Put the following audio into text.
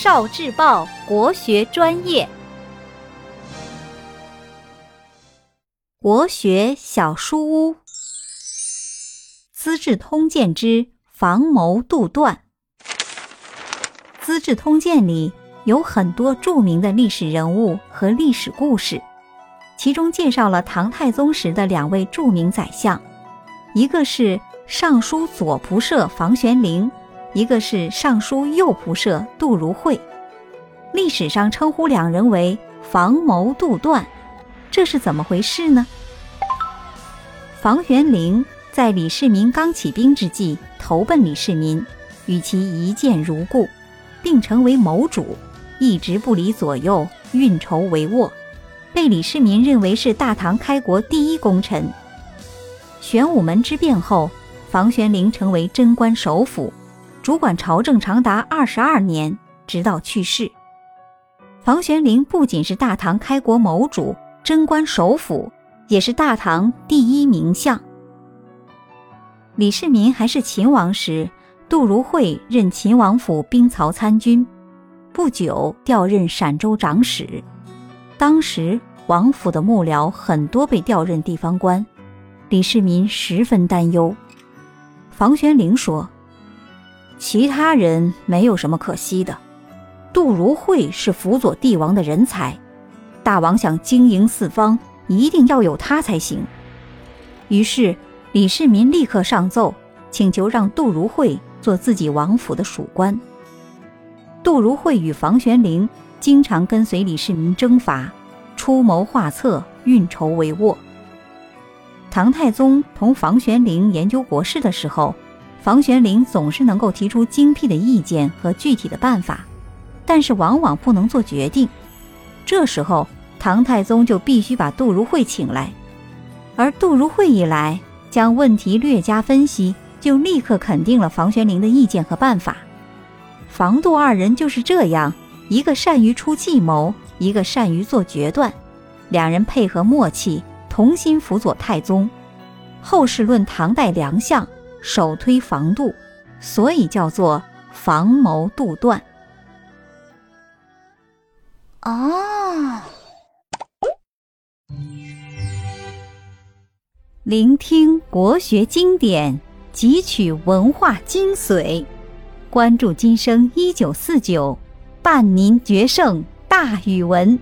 少智报国学专业，国学小书屋，《资治通鉴》之防谋杜断。《资治通鉴》里有很多著名的历史人物和历史故事，其中介绍了唐太宗时的两位著名宰相，一个是尚书左仆射房玄龄。一个是尚书右仆射杜如晦，历史上称呼两人为房谋杜断，这是怎么回事呢？房玄龄在李世民刚起兵之际投奔李世民，与其一见如故，并成为谋主，一直不离左右，运筹帷幄，被李世民认为是大唐开国第一功臣。玄武门之变后，房玄龄成为贞观首辅。主管朝政长达二十二年，直到去世。房玄龄不仅是大唐开国谋主、贞观首辅，也是大唐第一名相。李世民还是秦王时，杜如晦任秦王府兵曹参军，不久调任陕州长史。当时王府的幕僚很多被调任地方官，李世民十分担忧。房玄龄说。其他人没有什么可惜的，杜如晦是辅佐帝王的人才，大王想经营四方，一定要有他才行。于是李世民立刻上奏，请求让杜如晦做自己王府的属官。杜如晦与房玄龄经常跟随李世民征伐，出谋划策，运筹帷幄。唐太宗同房玄龄研究国事的时候。房玄龄总是能够提出精辟的意见和具体的办法，但是往往不能做决定。这时候，唐太宗就必须把杜如晦请来，而杜如晦一来，将问题略加分析，就立刻肯定了房玄龄的意见和办法。房杜二人就是这样，一个善于出计谋，一个善于做决断，两人配合默契，同心辅佐太宗。后世论唐代良相。首推防杜，所以叫做防谋杜断。哦，聆听国学经典，汲取文化精髓，关注今生一九四九，伴您决胜大语文。